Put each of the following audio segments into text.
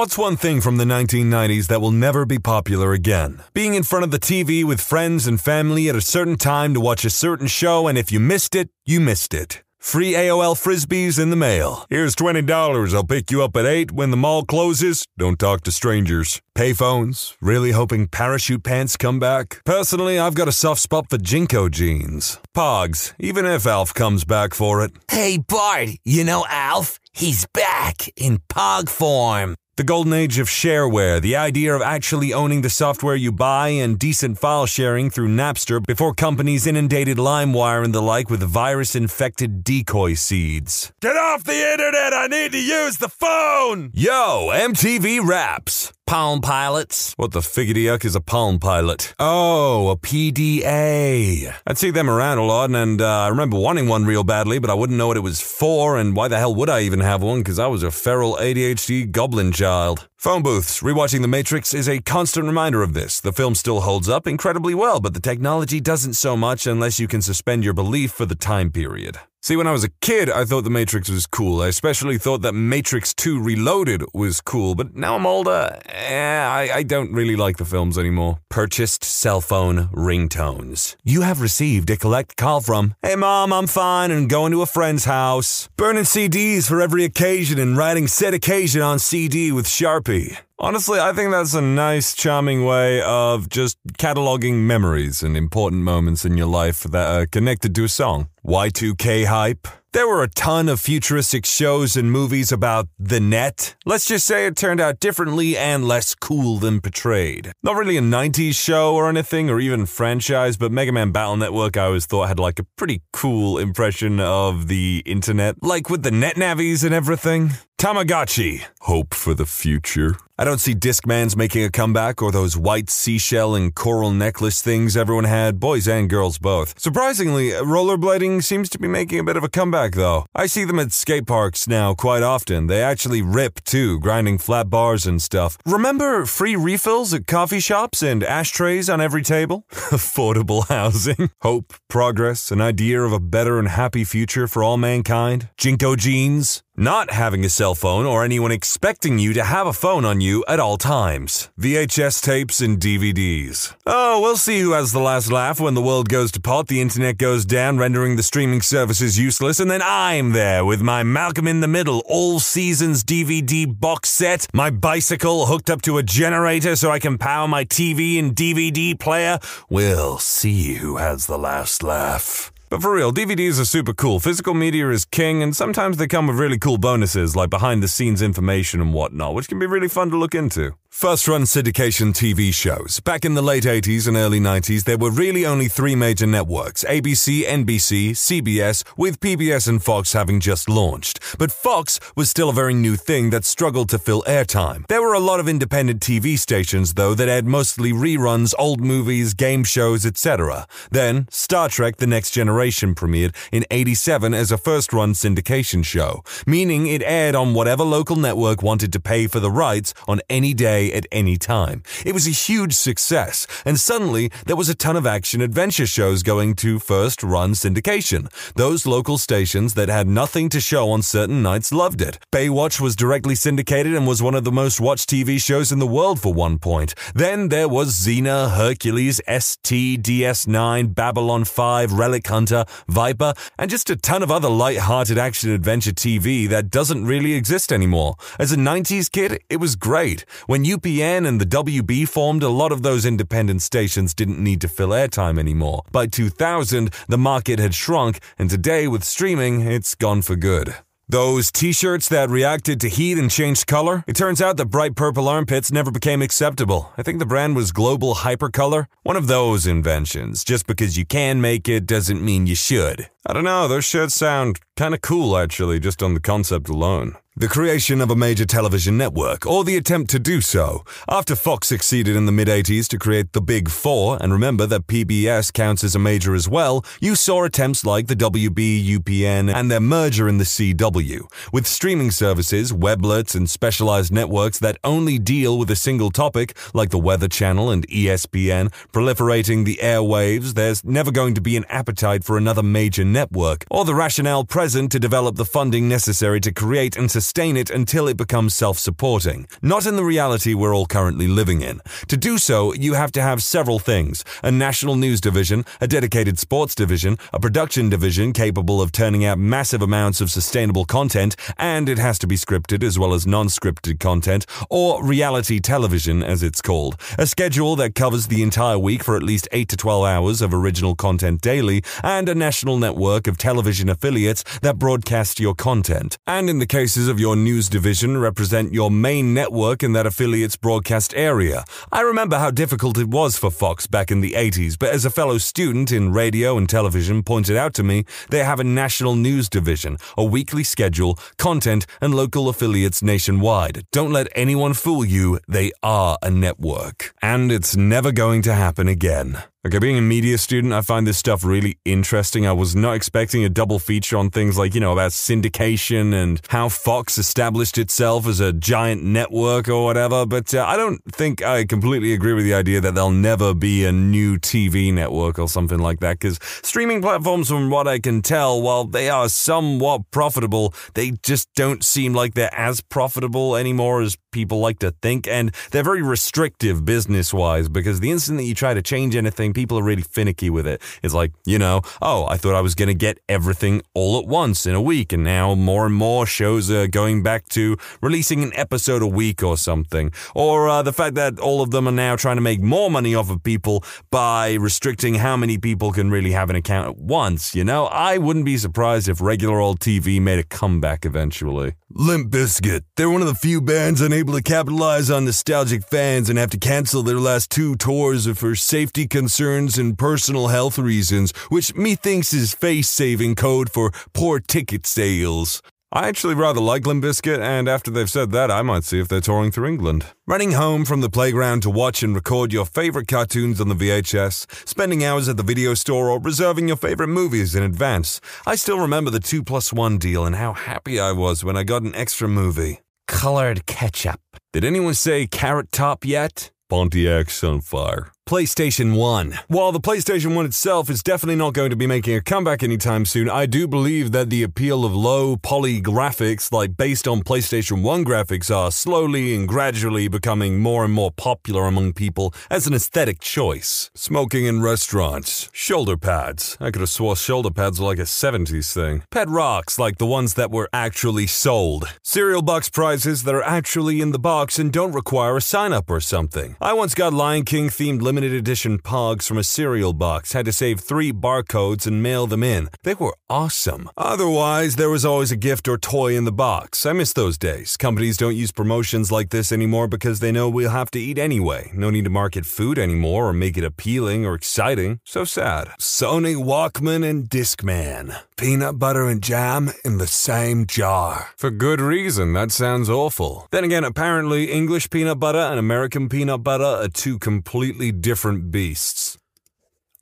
What's one thing from the 1990s that will never be popular again? Being in front of the TV with friends and family at a certain time to watch a certain show, and if you missed it, you missed it. Free AOL frisbees in the mail. Here's $20. I'll pick you up at 8 when the mall closes. Don't talk to strangers. Payphones. Really hoping parachute pants come back? Personally, I've got a soft spot for JNCO jeans. Pogs, even if Alf comes back for it. Hey, Bart, you know Alf? He's back in Pog form. The golden age of shareware, the idea of actually owning the software you buy and decent file sharing through Napster before companies inundated LimeWire and the like with virus infected decoy seeds. Get off the internet! I need to use the phone! Yo, MTV Raps! Palm Pilots. What the figgity yuck is a Palm Pilot? Oh, a PDA. I'd see them around a lot, and uh, I remember wanting one real badly, but I wouldn't know what it was for, and why the hell would I even have one? Because I was a feral ADHD goblin child. Phone booths. Rewatching The Matrix is a constant reminder of this. The film still holds up incredibly well, but the technology doesn't so much unless you can suspend your belief for the time period. See, when I was a kid, I thought The Matrix was cool. I especially thought that Matrix 2 Reloaded was cool, but now I'm older, eh, I, I don't really like the films anymore. Purchased cell phone ringtones. You have received a collect call from, Hey mom, I'm fine and going to a friend's house. Burning CDs for every occasion and writing said occasion on CD with Sharpie. Honestly, I think that's a nice, charming way of just cataloging memories and important moments in your life that are connected to a song. Y2K hype. There were a ton of futuristic shows and movies about the net. Let's just say it turned out differently and less cool than portrayed. Not really a 90s show or anything, or even franchise, but Mega Man Battle Network I always thought had like a pretty cool impression of the internet. Like with the NetNavis and everything. Tamagotchi. Hope for the future. I don't see Discmans making a comeback or those white seashell and coral necklace things everyone had, boys and girls both. Surprisingly, rollerblading seems to be making a bit of a comeback though. I see them at skate parks now quite often. They actually rip too, grinding flat bars and stuff. Remember free refills at coffee shops and ashtrays on every table? Affordable housing, hope, progress, an idea of a better and happy future for all mankind. JNCO jeans, not having a cell phone or anyone expecting you to have a phone on you at all times. VHS tapes and DVDs. Oh, we'll see who has the last laugh when the world goes to pot, the internet goes down, rendering the streaming services useless, and then I'm there with my Malcolm in the Middle all seasons DVD box set, my bicycle hooked up to a generator so I can power my TV and DVD player. We'll see who has the last laugh. But for real, DVDs are super cool. Physical media is king, and sometimes they come with really cool bonuses like behind the scenes information and whatnot, which can be really fun to look into. First run syndication TV shows. Back in the late 80s and early 90s, there were really only three major networks ABC, NBC, CBS, with PBS and Fox having just launched. But Fox was still a very new thing that struggled to fill airtime. There were a lot of independent TV stations, though, that aired mostly reruns, old movies, game shows, etc. Then, Star Trek The Next Generation premiered in 87 as a first run syndication show, meaning it aired on whatever local network wanted to pay for the rights on any day at any time. It was a huge success, and suddenly there was a ton of action adventure shows going to first run syndication. Those local stations that had nothing to show on certain nights loved it. Baywatch was directly syndicated and was one of the most watched TV shows in the world for one point. Then there was Xena, Hercules, ST, DS9, Babylon 5, Relic Hunter, Viper, and just a ton of other light-hearted action adventure TV that doesn't really exist anymore. As a 90s kid, it was great. When UPN and the WB formed, a lot of those independent stations didn't need to fill airtime anymore. By 2000, the market had shrunk, and today with streaming, it's gone for good. Those t shirts that reacted to heat and changed color? It turns out that bright purple armpits never became acceptable. I think the brand was Global Hypercolor. One of those inventions. Just because you can make it doesn't mean you should. I don't know, those shirts sound kinda cool actually, just on the concept alone. The creation of a major television network, or the attempt to do so. After Fox succeeded in the mid 80s to create the Big Four, and remember that PBS counts as a major as well, you saw attempts like the WB, UPN, and their merger in the CW. With streaming services, weblets, and specialized networks that only deal with a single topic, like the Weather Channel and ESPN, proliferating the airwaves, there's never going to be an appetite for another major network, or the rationale present to develop the funding necessary to create and sustain sustain it until it becomes self supporting. Not in the reality we're all currently living in. To do so, you have to have several things a national news division, a dedicated sports division, a production division capable of turning out massive amounts of sustainable content, and it has to be scripted as well as non scripted content, or reality television as it's called. A schedule that covers the entire week for at least 8 to 12 hours of original content daily, and a national network of television affiliates that broadcast your content. And in the cases of your news division, represent your main network in that affiliate's broadcast area. I remember how difficult it was for Fox back in the 80s, but as a fellow student in radio and television pointed out to me, they have a national news division, a weekly schedule, content, and local affiliates nationwide. Don't let anyone fool you, they are a network. And it's never going to happen again. Okay, being a media student, I find this stuff really interesting. I was not expecting a double feature on things like, you know, about syndication and how Fox established itself as a giant network or whatever, but uh, I don't think I completely agree with the idea that there'll never be a new TV network or something like that, because streaming platforms, from what I can tell, while they are somewhat profitable, they just don't seem like they're as profitable anymore as people like to think, and they're very restrictive business wise because the instant that you try to change anything, people are really finicky with it. It's like, you know, oh, I thought I was going to get everything all at once in a week, and now more and more shows are going back to releasing an episode a week or something. Or uh, the fact that all of them are now trying to make more money off of people by restricting how many people can really have an account at once, you know? I wouldn't be surprised if regular old TV made a comeback eventually. Limp Bizkit. They're one of the few bands unable to capitalize on nostalgic fans and have to cancel their last two tours for safety concerns and personal health reasons, which methinks is face-saving code for poor ticket sales. I actually rather like Limp Bizkit, and after they've said that, I might see if they're touring through England. Running home from the playground to watch and record your favorite cartoons on the VHS, spending hours at the video store, or reserving your favorite movies in advance. I still remember the 2 plus 1 deal and how happy I was when I got an extra movie. Colored ketchup. Did anyone say Carrot Top yet? Pontiac Sunfire. PlayStation 1. While the PlayStation 1 itself is definitely not going to be making a comeback anytime soon, I do believe that the appeal of low poly graphics, like based on PlayStation 1 graphics, are slowly and gradually becoming more and more popular among people as an aesthetic choice. Smoking in restaurants, shoulder pads. I could have swore shoulder pads were like a 70s thing. Pet rocks, like the ones that were actually sold. Cereal box prizes that are actually in the box and don't require a sign up or something. I once got Lion King themed limited edition pogs from a cereal box, had to save three barcodes and mail them in. They were awesome. Otherwise, there was always a gift or toy in the box. I miss those days. Companies don't use promotions like this anymore because they know we'll have to eat anyway. No need to market food anymore or make it appealing or exciting. So sad. Sony Walkman and Discman. Peanut butter and jam in the same jar. For good reason, that sounds awful. Then again, apparently English peanut butter and American peanut butter are two completely different beasts.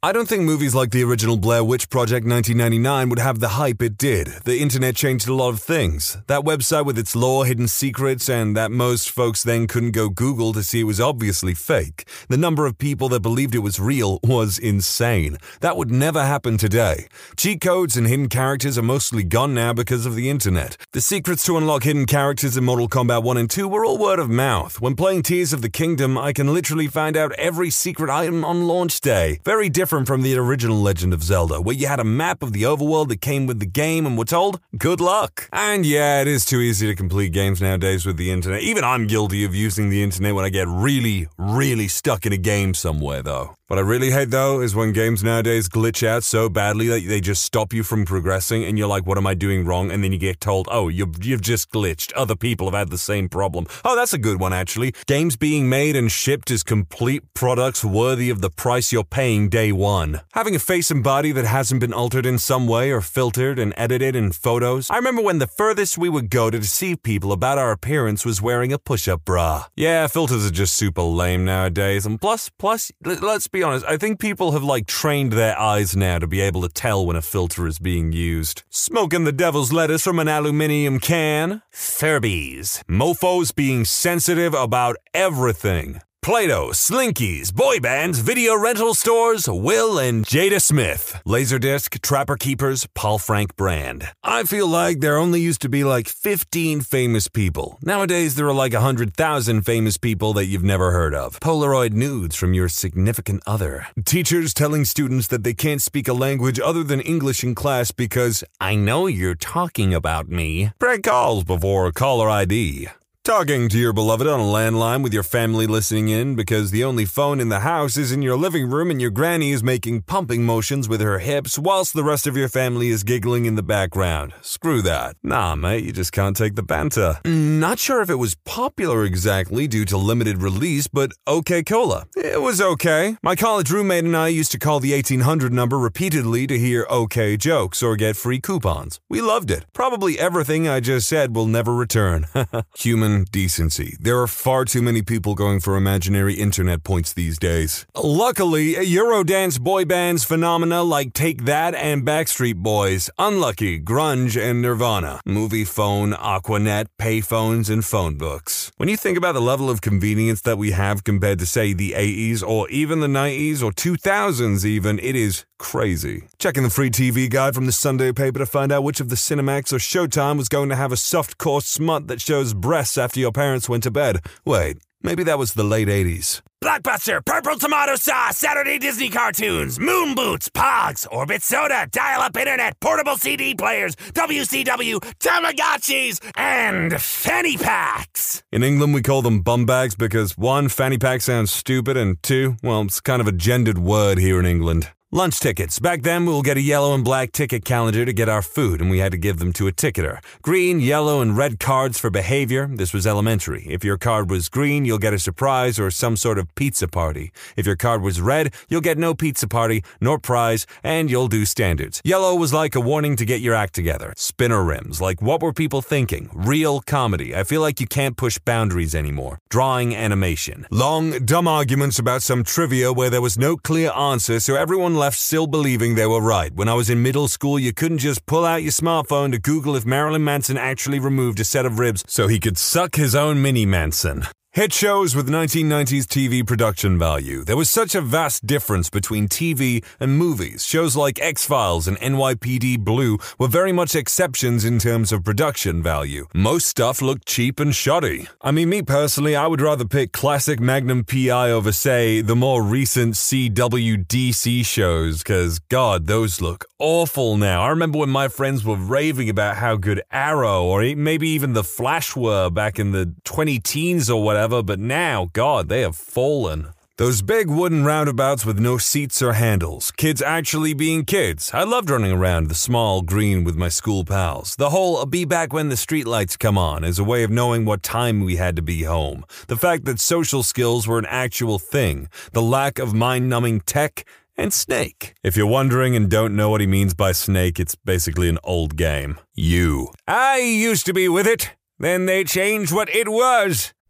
I don't think movies like the original Blair Witch Project 1999 would have the hype it did. The internet changed a lot of things. That website with its lore, hidden secrets, and that most folks then couldn't go Google to see it was obviously fake. The number of people that believed it was real was insane. That would never happen today. Cheat codes and hidden characters are mostly gone now because of the internet. The secrets to unlock hidden characters in Mortal Kombat 1 and 2 were all word of mouth. When playing Tears of the Kingdom, I can literally find out every secret item on launch day. Very different from the original Legend of Zelda, where you had a map of the overworld that came with the game and were told, good luck. And yeah, it is too easy to complete games nowadays with the internet. Even I'm guilty of using the internet when I get really, really stuck in a game somewhere, though. What I really hate though is when games nowadays glitch out so badly that they just stop you from progressing and you're like, what am I doing wrong? And then you get told, oh, you've, you've just glitched. Other people have had the same problem. Oh, that's a good one actually. Games being made and shipped as complete products worthy of the price you're paying day one. Having a face and body that hasn't been altered in some way or filtered and edited in photos. I remember when the furthest we would go to deceive people about our appearance was wearing a push-up bra. Yeah, filters are just super lame nowadays. And plus, plus, let's be be honest, I think people have like trained their eyes now to be able to tell when a filter is being used. Smoking the devil's lettuce from an aluminium can. Furbies. Mofos being sensitive about everything. Play-Doh, Slinkies, boy bands, video rental stores, Will and Jada Smith, Laserdisc, Trapper Keepers, Paul Frank brand. I feel like there only used to be like 15 famous people. Nowadays, there are like 100,000 famous people that you've never heard of. Polaroid nudes from your significant other. Teachers telling students that they can't speak a language other than English in class because I know you're talking about me. Prank calls before caller ID. Talking to your beloved on a landline with your family listening in because the only phone in the house is in your living room and your granny is making pumping motions with her hips whilst the rest of your family is giggling in the background. Screw that. Nah, mate, you just can't take the banter. Not sure if it was popular exactly due to limited release, but OK Cola. It was okay. My college roommate and I used to call the 1800 number repeatedly to hear OK jokes or get free coupons. We loved it. Probably everything I just said will never return. Human decency. There are far too many people going for imaginary internet points these days. Luckily, Eurodance boy bands phenomena like Take That and Backstreet Boys, Unlucky, Grunge, and Nirvana, Moviefone, Aquanet, payphones, and phone books. When you think about the level of convenience that we have compared to, say, the 80s or even the 90s or 2000s, even, it is crazy. Checking the free TV guide from the Sunday paper to find out which of the Cinemax or Showtime was going to have a soft-core smut that shows breasts after your parents went to bed. Wait, maybe that was the late 80s. Blockbuster, Purple Tomato Sauce, Saturday Disney Cartoons, Moon Boots, Pogs, Orbit Soda, Dial Up Internet, Portable CD Players, WCW, Tamagotchis, and Fanny Packs. In England, we call them bum bags because one, fanny pack sounds stupid, and two, well, it's kind of a gendered word here in England. Lunch tickets. Back then, we will get a yellow and black ticket calendar to get our food, and we had to give them to a ticketer. Green, yellow, and red cards for behavior. This was elementary. If your card was green, you'll get a surprise or some sort of pizza party. If your card was red, you'll get no pizza party, nor prize, and you'll do standards. Yellow was like a warning to get your act together. Spinner rims. Like, what were people thinking? Real comedy. I feel like you can't push boundaries anymore. Drawing animation. Long, dumb arguments about some trivia where there was no clear answer, so everyone left still believing they were right. When I was in middle school, you couldn't just pull out your smartphone to Google if Marilyn Manson actually removed a set of ribs so he could suck his own mini Manson. Hit shows with 1990s TV production value. There was such a vast difference between TV and movies. Shows like X Files and NYPD Blue were very much exceptions in terms of production value. Most stuff looked cheap and shoddy. I mean, me personally, I would rather pick classic Magnum PI over, say, the more recent CWDC shows, because, God, those look awful now. I remember when my friends were raving about how good Arrow or maybe even The Flash were back in the 20 teens or whatever, but now, God, they have fallen. Those big wooden roundabouts with no seats or handles, kids actually being kids. I loved running around the small green with my school pals. The whole be back when the streetlights come on is a way of knowing what time we had to be home. The fact that social skills were an actual thing. The lack of mind numbing tech and Snake. If you're wondering and don't know what he means by Snake, it's basically an old game. You. I used to be with it. Then they changed what it was.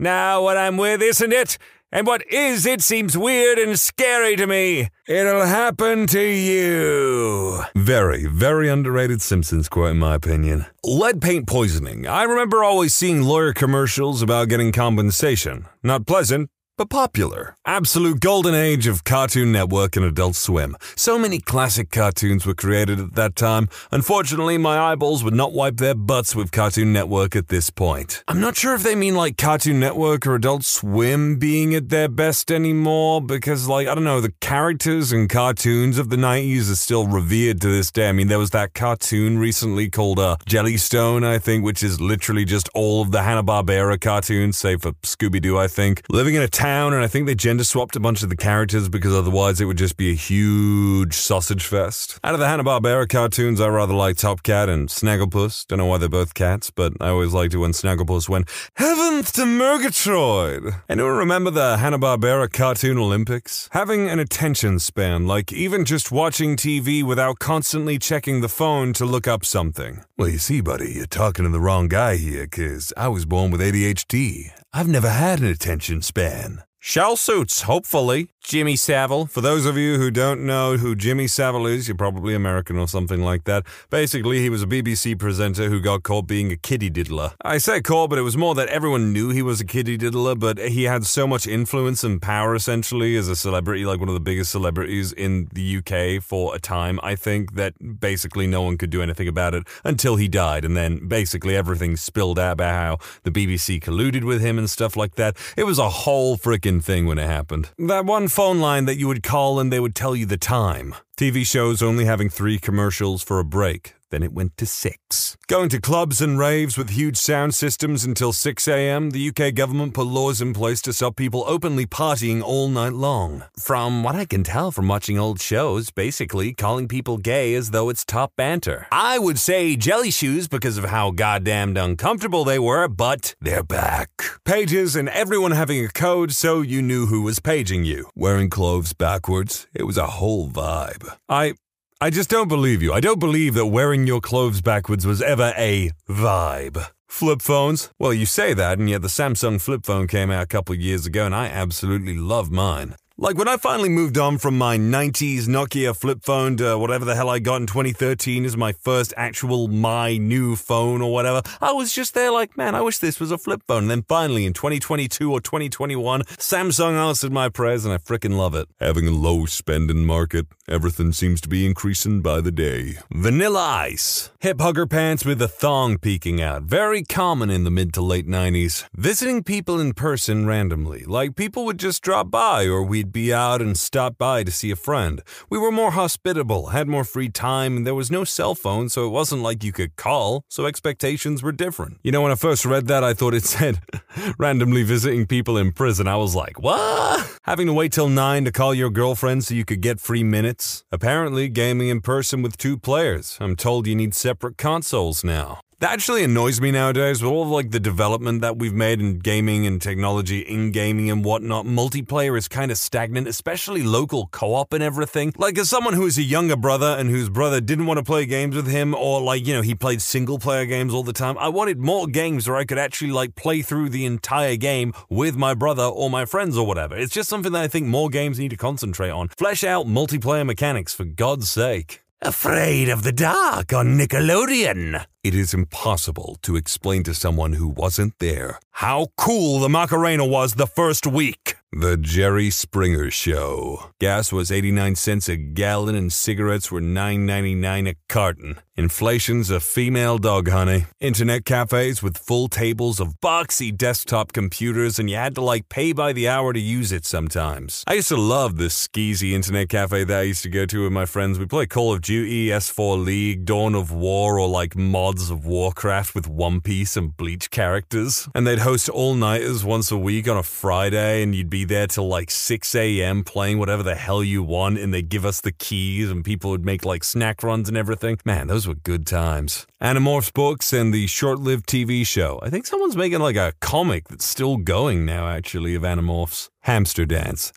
Now, what I'm with, isn't it? And what is it seems weird and scary to me. It'll happen to you. Very, very underrated Simpsons quote, in my opinion. Lead paint poisoning. I remember always seeing lawyer commercials about getting compensation. Not pleasant, but popular. Absolute golden age of Cartoon Network and Adult Swim. So many classic cartoons were created at that time. Unfortunately, my eyeballs would not wipe their butts with Cartoon Network at this point. I'm not sure if they mean like Cartoon Network or Adult Swim being at their best anymore, because, like, I don't know, the characters and cartoons of the 90s are still revered to this day. I mean, there was that cartoon recently called uh, Jellystone, I think, which is literally just all of the Hanna-Barbera cartoons, save for Scooby-Doo, I think. Living in a town town, and I think they gender swapped a bunch of the characters because otherwise it would just be a huge sausage fest. Out of the Hanna-Barbera cartoons, I rather like Top Cat and Snagglepuss. Don't know why they're both cats, but I always liked it when Snagglepuss went, Heavens to Murgatroyd! Anyone remember the Hanna-Barbera Cartoon Olympics? Having an attention span, like even just watching TV without constantly checking the phone to look up something. Well, you see, buddy, you're talking to the wrong guy here, cause I was born with ADHD. I've never had an attention span. Shell suits, hopefully. Jimmy Savile. For those of you who don't know who Jimmy Savile is, you're probably American or something like that. Basically, he was a BBC presenter who got caught being a kiddie diddler. I say caught, but it was more that everyone knew he was a kiddie diddler, but he had so much influence and power essentially as a celebrity, like one of the biggest celebrities in the UK for a time, I think, that basically no one could do anything about it until he died. And then basically everything spilled out about how the BBC colluded with him and stuff like that. It was a whole freaking thing when it happened. That one phone line that you would call and they would tell you the time. TV shows only having three commercials for a break. Then it went to six. Going to clubs and raves with huge sound systems until 6 a.m., the UK government put laws in place to stop people openly partying all night long. From what I can tell from watching old shows, basically calling people gay as though it's top banter. I would say jelly shoes because of how goddamned uncomfortable they were, but they're back. Pages and everyone having a code so you knew who was paging you. Wearing clothes backwards, it was a whole vibe. I I just don't believe you. I don't believe that wearing your clothes backwards was ever a vibe. Flip phones? Well, you say that, and yet the Samsung flip phone came out a couple years ago, and I absolutely love mine. Like when I finally moved on from my 90s Nokia flip phone to whatever the hell I got in 2013 as my first actual my new phone or whatever, I was just there like, man, I wish this was a flip phone. And then finally in 2022 or 2021, Samsung answered my prayers and I fricking love it. Having a low spending market, everything seems to be increasing by the day. Vanilla Ice. Hip hugger pants with a thong peeking out. Very common in the mid to late 90s. Visiting people in person randomly. Like people would just drop by or we'd be out and stop by to see a friend. We were more hospitable, had more free time, and there was no cell phone, so it wasn't like you could call, so expectations were different. You know, when I first read that, I thought it said randomly visiting people in prison. I was like, what? Having to wait till 9 to call your girlfriend so you could get free minutes? Apparently, gaming in person with two players. I'm told you need separate consoles now. That actually annoys me nowadays with all of like the development that we've made in gaming and technology in gaming and whatnot. Multiplayer is kind of stagnant, especially local co-op and everything. Like as someone who is a younger brother and whose brother didn't want to play games with him or like, you know, he played single player games all the time. I wanted more games where I could actually like play through the entire game with my brother or my friends or whatever. It's just something that I think more games need to concentrate on. Flesh out multiplayer mechanics for God's sake. Afraid of the dark on Nickelodeon. It is impossible to explain to someone who wasn't there how cool the Macarena was the first week. The Jerry Springer Show. Gas was 89 cents a gallon and cigarettes were 9.99 a carton. Inflation's a female dog, honey. Internet cafes with full tables of boxy desktop computers and you had to like pay by the hour to use it sometimes. I used to love this skeezy internet cafe that I used to go to with my friends. We play Call of Duty, S4 League, Dawn of War, or like mods of Warcraft with One Piece and Bleach characters. And they'd host all-nighters once a week on a Friday and you'd be there till like 6 a.m. playing whatever the hell you want and they'd give us the keys and people would make like snack runs and everything. Man, those were good times. Animorphs books and the short-lived TV show. I think someone's making like a comic that's still going now actually of Animorphs. Hamster dance.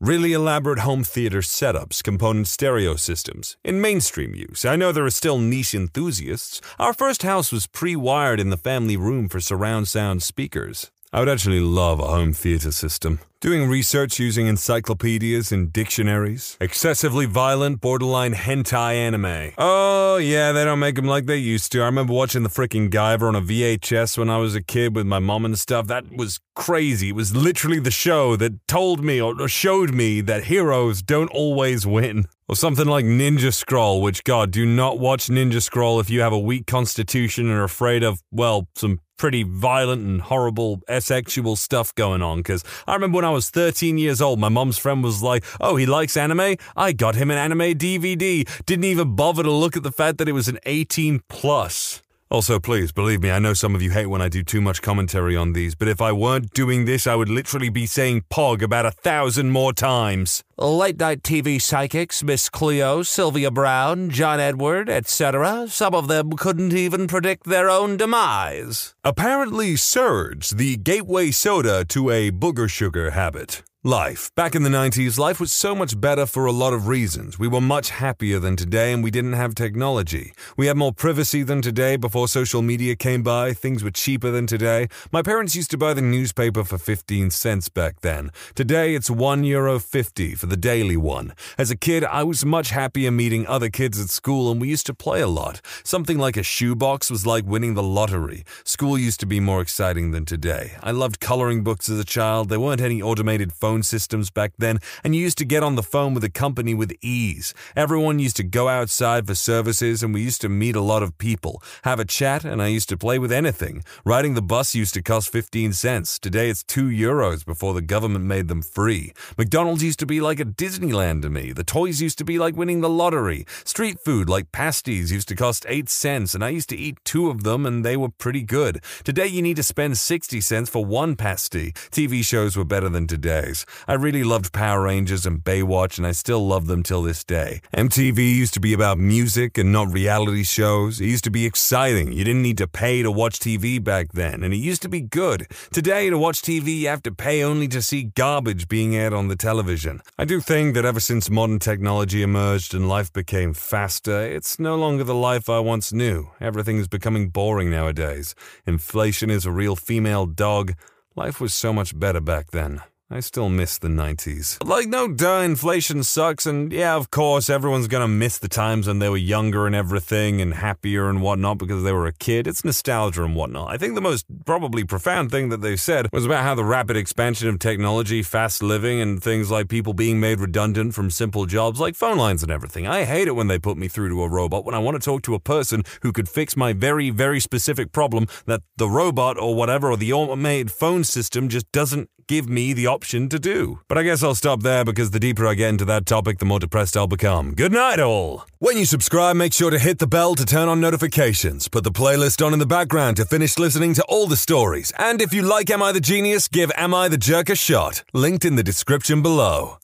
Really elaborate home theater setups, component stereo systems. In mainstream use, I know there are still niche enthusiasts. Our first house was pre wired in the family room for surround sound speakers. I would actually love a home theater system. Doing research using encyclopedias and dictionaries. Excessively violent, borderline hentai anime. Oh, yeah, they don't make them like they used to. I remember watching the freaking Guyver on a VHS when I was a kid with my mom and stuff. That was crazy. It was literally the show that told me or showed me that heroes don't always win. Or something like Ninja Scroll, which, God, do not watch Ninja Scroll if you have a weak constitution and are afraid of, well, some pretty violent and horrible sexual stuff going on. Because I remember when I was 13 years old, my mom's friend was like, Oh, he likes anime? I got him an anime DVD. Didn't even bother to look at the fact that it was an 18 plus. Also, please believe me, I know some of you hate when I do too much commentary on these, but if I weren't doing this, I would literally be saying POG about a thousand more times. Late night TV psychics, Miss Cleo, Sylvia Browne, John Edward, etc., some of them couldn't even predict their own demise. Apparently, Surge, the gateway soda to a booger sugar habit. Life. Back in the 90s, life was so much better for a lot of reasons. We were much happier than today and we didn't have technology. We had more privacy than today before social media came by. Things were cheaper than today. My parents used to buy the newspaper for 15 cents back then. Today, it's 1 euro 50 for the daily one. As a kid, I was much happier meeting other kids at school and we used to play a lot. Something like a shoebox was like winning the lottery. School used to be more exciting than today. I loved coloring books as a child. There weren't any automated phone systems back then, and you used to get on the phone with a company with ease. Everyone used to go outside for services, and we used to meet a lot of people, have a chat, and I used to play with anything. Riding the bus used to cost 15 cents. Today it's 2 euros before the government made them free. McDonald's used to be like a Disneyland to me. The toys used to be like winning the lottery. Street food like pasties used to cost 8 cents, and I used to eat two of them, and they were pretty good. Today you need to spend 60 cents for one pasty. TV shows were better than today's. I really loved Power Rangers and Baywatch, and I still love them till this day. MTV used to be about music and not reality shows. It used to be exciting. You didn't need to pay to watch TV back then, and it used to be good. Today, to watch TV, you have to pay only to see garbage being aired on the television. I do think that ever since modern technology emerged and life became faster, it's no longer the life I once knew. Everything is becoming boring nowadays. Inflation is a real female dog. Life was so much better back then. I still miss the 90s. Like, no duh, inflation sucks, and yeah, of course, everyone's gonna miss the times when they were younger and everything and happier and whatnot because they were a kid. It's nostalgia and whatnot. I think the most probably profound thing that they said was about how the rapid expansion of technology, fast living, and things like people being made redundant from simple jobs like phone lines and everything. I hate it when they put me through to a robot when I want to talk to a person who could fix my very, very specific problem that the robot or whatever or the automated phone system just doesn't give me the option to do. But I guess I'll stop there because the deeper I get into that topic, the more depressed I'll become. Good night, all! When you subscribe, make sure to hit the bell to turn on notifications. Put the playlist on in the background to finish listening to all the stories. And if you like Am I the Genius, give Am I the Jerk a shot. Linked in the description below.